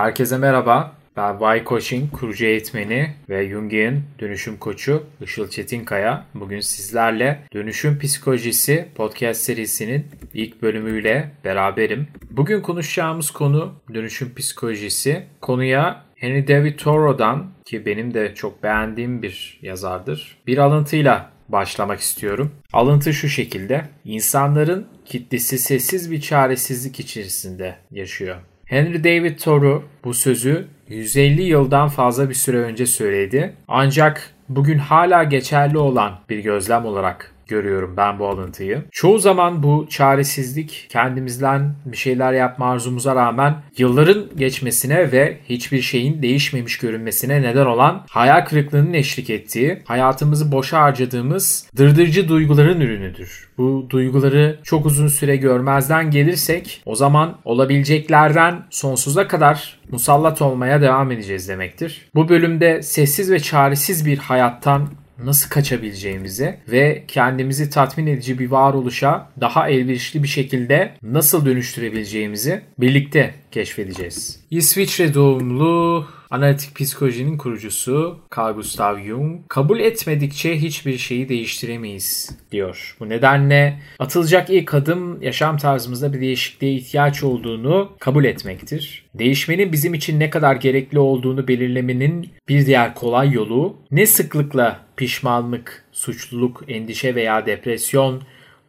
Herkese merhaba. Ben Y Coaching kurucu eğitmeni ve Jungian dönüşüm koçu Işıl Çetinkaya. Bugün sizlerle Dönüşüm Psikolojisi podcast serisinin ilk bölümüyle beraberim. Bugün konuşacağımız konu dönüşüm psikolojisi. Konuya Henry David Thoreau'dan ki benim de çok beğendiğim bir yazardır. Bir alıntıyla başlamak istiyorum. Alıntı şu şekilde. İnsanların kitlesi sessiz bir çaresizlik içerisinde yaşıyor. Henry David Thoreau bu sözü 150 yıldan fazla bir süre önce söyledi. Ancak bugün hala geçerli olan bir gözlem olarak görüyorum ben bu alıntıyı. Çoğu zaman bu çaresizlik kendimizden bir şeyler yapma arzumuza rağmen yılların geçmesine ve hiçbir şeyin değişmemiş görünmesine neden olan hayal kırıklığının eşlik ettiği, hayatımızı boşa harcadığımız dırdırcı duyguların ürünüdür. Bu duyguları çok uzun süre görmezden gelirsek o zaman olabileceklerden sonsuza kadar musallat olmaya devam edeceğiz demektir. Bu bölümde sessiz ve çaresiz bir hayattan nasıl kaçabileceğimizi ve kendimizi tatmin edici bir varoluşa daha elverişli bir şekilde nasıl dönüştürebileceğimizi birlikte keşfedeceğiz. İsviçre doğumlu analitik psikolojinin kurucusu Carl Gustav Jung kabul etmedikçe hiçbir şeyi değiştiremeyiz diyor. Bu nedenle atılacak ilk adım yaşam tarzımızda bir değişikliğe ihtiyaç olduğunu kabul etmektir. Değişmenin bizim için ne kadar gerekli olduğunu belirlemenin bir diğer kolay yolu ne sıklıkla pişmanlık, suçluluk, endişe veya depresyon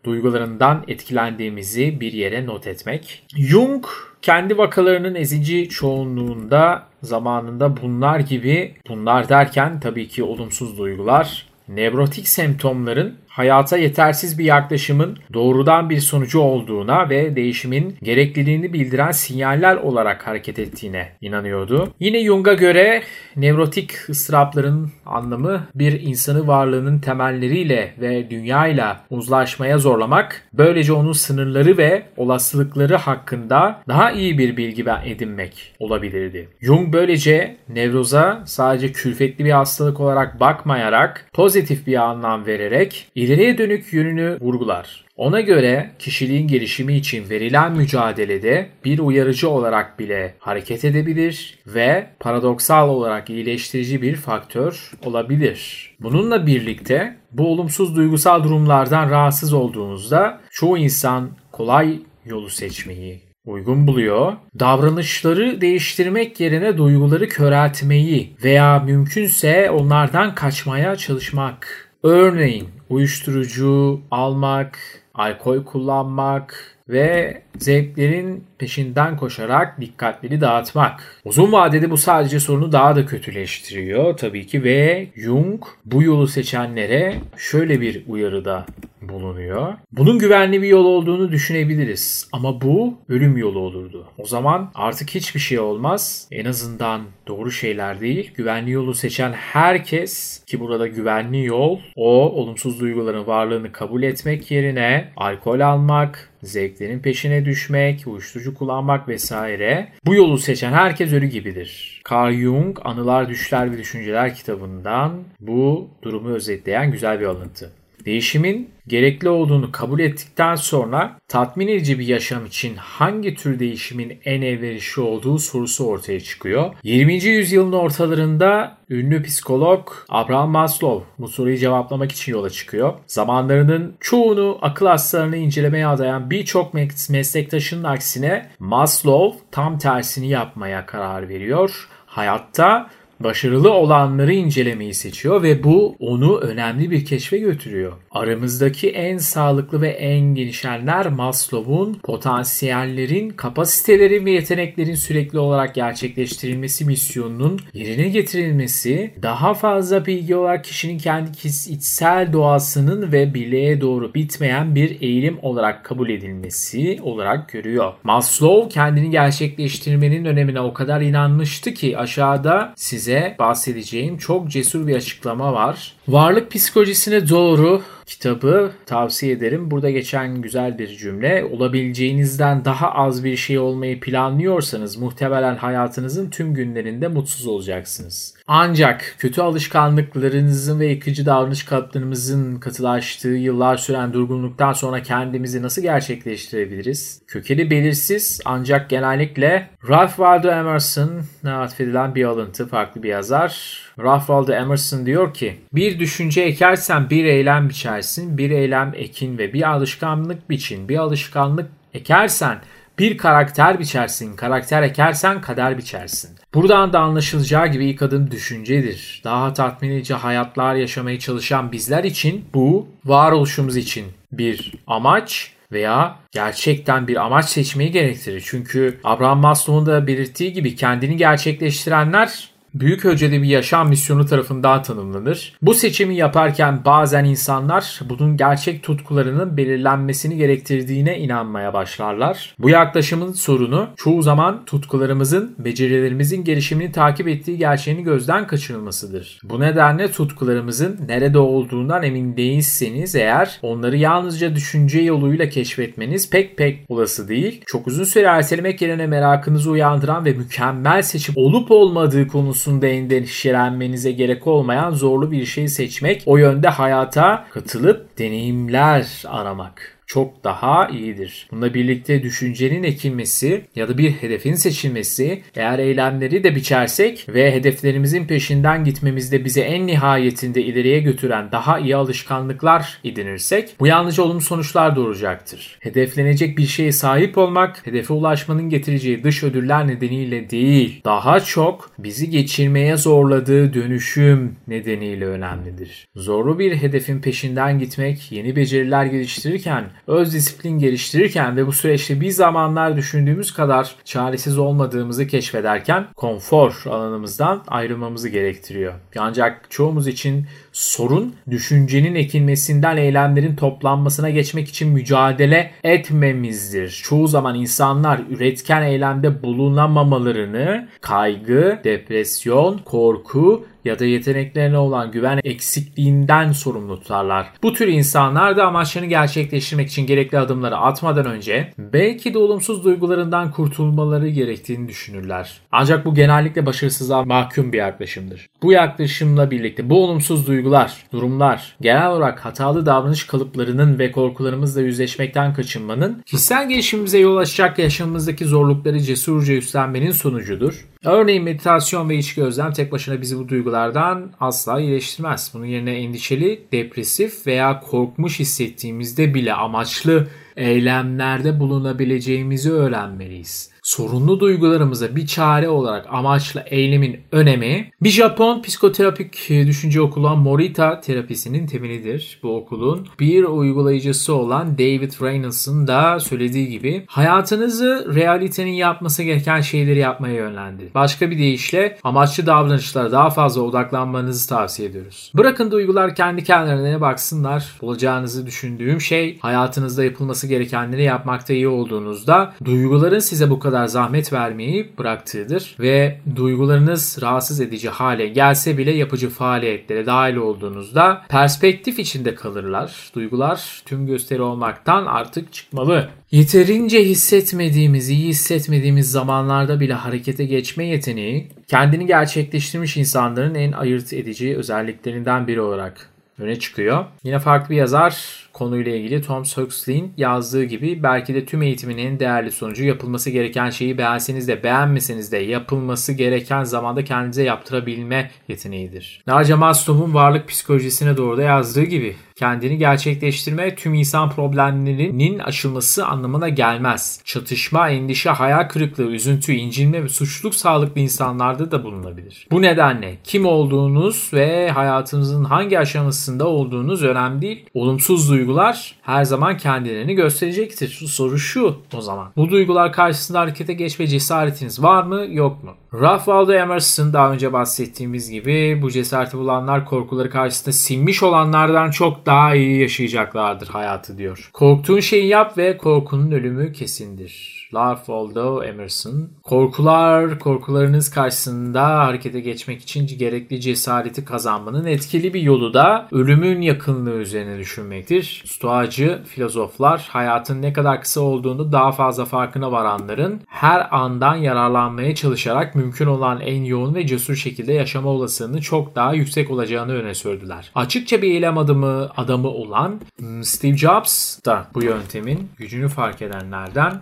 duygularından etkilendiğimizi bir yere not etmek. Jung kendi vakalarının ezici çoğunluğunda zamanında bunlar gibi bunlar derken tabii ki olumsuz duygular, nevrotik semptomların hayata yetersiz bir yaklaşımın doğrudan bir sonucu olduğuna ve değişimin gerekliliğini bildiren sinyaller olarak hareket ettiğine inanıyordu. Yine Jung'a göre nevrotik ıstırapların anlamı bir insanı varlığının temelleriyle ve dünyayla uzlaşmaya zorlamak, böylece onun sınırları ve olasılıkları hakkında daha iyi bir bilgi edinmek olabilirdi. Jung böylece nevroza sadece külfetli bir hastalık olarak bakmayarak pozitif bir anlam vererek ileriye dönük yönünü vurgular. Ona göre kişiliğin gelişimi için verilen mücadelede bir uyarıcı olarak bile hareket edebilir ve paradoksal olarak iyileştirici bir faktör olabilir. Bununla birlikte bu olumsuz duygusal durumlardan rahatsız olduğunuzda çoğu insan kolay yolu seçmeyi uygun buluyor. Davranışları değiştirmek yerine duyguları köreltmeyi veya mümkünse onlardan kaçmaya çalışmak. Örneğin uyuşturucu almak, alkol kullanmak ve zevklerin peşinden koşarak dikkatleri dağıtmak. Uzun vadede bu sadece sorunu daha da kötüleştiriyor tabii ki ve Jung bu yolu seçenlere şöyle bir uyarıda bulunuyor. Bunun güvenli bir yol olduğunu düşünebiliriz ama bu ölüm yolu olurdu. O zaman artık hiçbir şey olmaz. En azından doğru şeyler değil. Güvenli yolu seçen herkes ki burada güvenli yol o olumsuz duyguların varlığını kabul etmek yerine alkol almak, zevklerin peşine düşmek, uyuşturucu kullanmak vesaire. Bu yolu seçen herkes ölü gibidir. Carl Jung Anılar, Düşler ve Düşünceler kitabından bu durumu özetleyen güzel bir alıntı. Değişimin gerekli olduğunu kabul ettikten sonra tatmin edici bir yaşam için hangi tür değişimin en elverişli olduğu sorusu ortaya çıkıyor. 20. yüzyılın ortalarında ünlü psikolog Abraham Maslow bu soruyu cevaplamak için yola çıkıyor. Zamanlarının çoğunu akıl hastalarını incelemeye adayan birçok meslektaşının aksine Maslow tam tersini yapmaya karar veriyor. Hayatta başarılı olanları incelemeyi seçiyor ve bu onu önemli bir keşfe götürüyor. Aramızdaki en sağlıklı ve en gelişenler Maslow'un potansiyellerin, kapasitelerin ve yeteneklerin sürekli olarak gerçekleştirilmesi misyonunun yerine getirilmesi, daha fazla bilgi olarak kişinin kendi içsel doğasının ve birliğe doğru bitmeyen bir eğilim olarak kabul edilmesi olarak görüyor. Maslow kendini gerçekleştirmenin önemine o kadar inanmıştı ki aşağıda size bahsedeceğim çok cesur bir açıklama var. Varlık psikolojisine doğru kitabı tavsiye ederim. Burada geçen güzel bir cümle. Olabileceğinizden daha az bir şey olmayı planlıyorsanız muhtemelen hayatınızın tüm günlerinde mutsuz olacaksınız. Ancak kötü alışkanlıklarınızın ve yıkıcı davranış kalıplarımızın katılaştığı yıllar süren durgunluktan sonra kendimizi nasıl gerçekleştirebiliriz? Kökeni belirsiz ancak genellikle Ralph Waldo Emerson'a atfedilen bir alıntı farklı bir yazar. Ralph Waldo Emerson diyor ki bir düşünce ekersen bir eylem biçersin, bir eylem ekin ve bir alışkanlık biçin, bir alışkanlık ekersen bir karakter biçersin, karakter ekersen kader biçersin. Buradan da anlaşılacağı gibi ilk adım düşüncedir. Daha tatmin edici hayatlar yaşamaya çalışan bizler için bu varoluşumuz için bir amaç veya gerçekten bir amaç seçmeyi gerektirir. Çünkü Abraham Maslow'un da belirttiği gibi kendini gerçekleştirenler büyük ölçüde bir yaşam misyonu tarafından tanımlanır. Bu seçimi yaparken bazen insanlar bunun gerçek tutkularının belirlenmesini gerektirdiğine inanmaya başlarlar. Bu yaklaşımın sorunu çoğu zaman tutkularımızın, becerilerimizin gelişimini takip ettiği gerçeğini gözden kaçırılmasıdır. Bu nedenle tutkularımızın nerede olduğundan emin değilseniz eğer onları yalnızca düşünce yoluyla keşfetmeniz pek pek olası değil. Çok uzun süre ertelemek yerine merakınızı uyandıran ve mükemmel seçim olup olmadığı konusu konusunda endişelenmenize gerek olmayan zorlu bir şey seçmek, o yönde hayata katılıp deneyimler aramak çok daha iyidir. Bununla birlikte düşüncenin ekilmesi ya da bir hedefin seçilmesi eğer eylemleri de biçersek ve hedeflerimizin peşinden gitmemizde bize en nihayetinde ileriye götüren daha iyi alışkanlıklar edinirsek bu yalnızca olumlu sonuçlar doğuracaktır. Hedeflenecek bir şeye sahip olmak hedefe ulaşmanın getireceği dış ödüller nedeniyle değil daha çok bizi geçirmeye zorladığı dönüşüm nedeniyle önemlidir. Zorlu bir hedefin peşinden gitmek yeni beceriler geliştirirken öz disiplin geliştirirken ve bu süreçte bir zamanlar düşündüğümüz kadar çaresiz olmadığımızı keşfederken konfor alanımızdan ayrılmamızı gerektiriyor. Ancak çoğumuz için sorun düşüncenin ekilmesinden eylemlerin toplanmasına geçmek için mücadele etmemizdir. Çoğu zaman insanlar üretken eylemde bulunamamalarını kaygı, depresyon, korku ya da yeteneklerine olan güven eksikliğinden sorumlu tutarlar. Bu tür insanlar da amaçlarını gerçekleştirmek için gerekli adımları atmadan önce belki de olumsuz duygularından kurtulmaları gerektiğini düşünürler. Ancak bu genellikle başarısızlığa mahkum bir yaklaşımdır. Bu yaklaşımla birlikte bu olumsuz duygular, durumlar, genel olarak hatalı davranış kalıplarının ve korkularımızla yüzleşmekten kaçınmanın kişisel gelişimimize yol açacak yaşamımızdaki zorlukları cesurca üstlenmenin sonucudur. Örneğin meditasyon ve iç gözlem tek başına bizi bu duygulardan asla iyileştirmez. Bunun yerine endişeli, depresif veya korkmuş hissettiğimizde bile amaçlı eylemlerde bulunabileceğimizi öğrenmeliyiz sorunlu duygularımıza bir çare olarak amaçla eylemin önemi bir Japon psikoterapik düşünce okulu olan Morita terapisinin temelidir. Bu okulun bir uygulayıcısı olan David Reynolds'ın da söylediği gibi hayatınızı realitenin yapması gereken şeyleri yapmaya yönlendirin. Başka bir deyişle amaçlı davranışlara daha fazla odaklanmanızı tavsiye ediyoruz. Bırakın duygular kendi kendilerine baksınlar. Olacağınızı düşündüğüm şey hayatınızda yapılması gerekenleri yapmakta iyi olduğunuzda duyguların size bu kadar zahmet vermeyi bıraktığıdır ve duygularınız rahatsız edici hale gelse bile yapıcı faaliyetlere dahil olduğunuzda perspektif içinde kalırlar. Duygular tüm gösteri olmaktan artık çıkmalı. Yeterince hissetmediğimiz, iyi hissetmediğimiz zamanlarda bile harekete geçme yeteneği kendini gerçekleştirmiş insanların en ayırt edici özelliklerinden biri olarak öne çıkıyor. Yine farklı bir yazar konuyla ilgili Tom Huxley'in yazdığı gibi belki de tüm eğitimin en değerli sonucu yapılması gereken şeyi beğenseniz de beğenmeseniz de yapılması gereken zamanda kendinize yaptırabilme yeteneğidir. Naca Maslow'un varlık psikolojisine doğru da yazdığı gibi kendini gerçekleştirme tüm insan problemlerinin aşılması anlamına gelmez. Çatışma, endişe, hayal kırıklığı, üzüntü, incinme ve suçluluk sağlıklı insanlarda da bulunabilir. Bu nedenle kim olduğunuz ve hayatınızın hangi aşamasında olduğunuz önemli değil. Olumsuz duygular her zaman kendilerini gösterecektir. Soru şu o zaman. Bu duygular karşısında harekete geçme cesaretiniz var mı yok mu? Ralph Waldo Emerson daha önce bahsettiğimiz gibi bu cesareti bulanlar korkuları karşısında sinmiş olanlardan çok daha iyi yaşayacaklardır hayatı diyor. Korktuğun şeyi yap ve korkunun ölümü kesindir. Ralph Waldo Emerson. Korkular, korkularınız karşısında harekete geçmek için gerekli cesareti kazanmanın etkili bir yolu da ölümün yakınlığı üzerine düşünmektir. Stoacı filozoflar hayatın ne kadar kısa olduğunu daha fazla farkına varanların her andan yararlanmaya çalışarak mümkün olan en yoğun ve cesur şekilde yaşama olasılığını çok daha yüksek olacağını öne sürdüler. Açıkça bir eylem adımı adamı olan Steve Jobs da bu yöntemin gücünü fark edenlerden.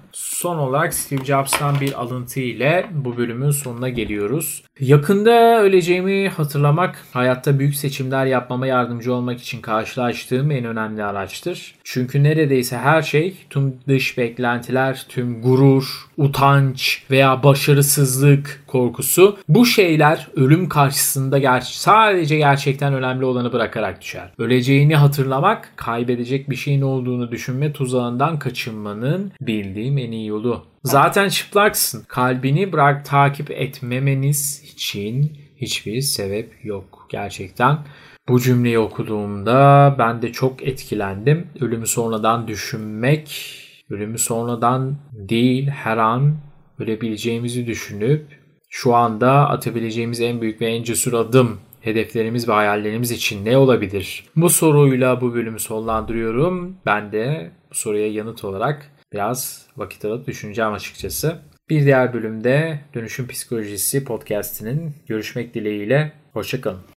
Son olarak Steve Jobs'tan bir alıntı ile bu bölümün sonuna geliyoruz. Yakında öleceğimi hatırlamak hayatta büyük seçimler yapmama yardımcı olmak için karşılaştığım en önemli araçtır. Çünkü neredeyse her şey, tüm dış beklentiler, tüm gurur, utanç veya başarısızlık korkusu bu şeyler ölüm karşısında ger sadece gerçekten önemli olanı bırakarak düşer. Öleceğini hatırlamak kaybedecek bir şeyin olduğunu düşünme tuzağından kaçınmanın bildiğim en iyi yolu. Zaten çıplaksın. Kalbini bırak takip etmemeniz için hiçbir sebep yok. Gerçekten bu cümleyi okuduğumda ben de çok etkilendim. Ölümü sonradan düşünmek, ölümü sonradan değil her an ölebileceğimizi düşünüp şu anda atabileceğimiz en büyük ve en cesur adım hedeflerimiz ve hayallerimiz için ne olabilir? Bu soruyla bu bölümü sonlandırıyorum. Ben de bu soruya yanıt olarak biraz vakit alıp düşüneceğim açıkçası. Bir diğer bölümde Dönüşüm Psikolojisi podcastinin görüşmek dileğiyle. Hoşçakalın.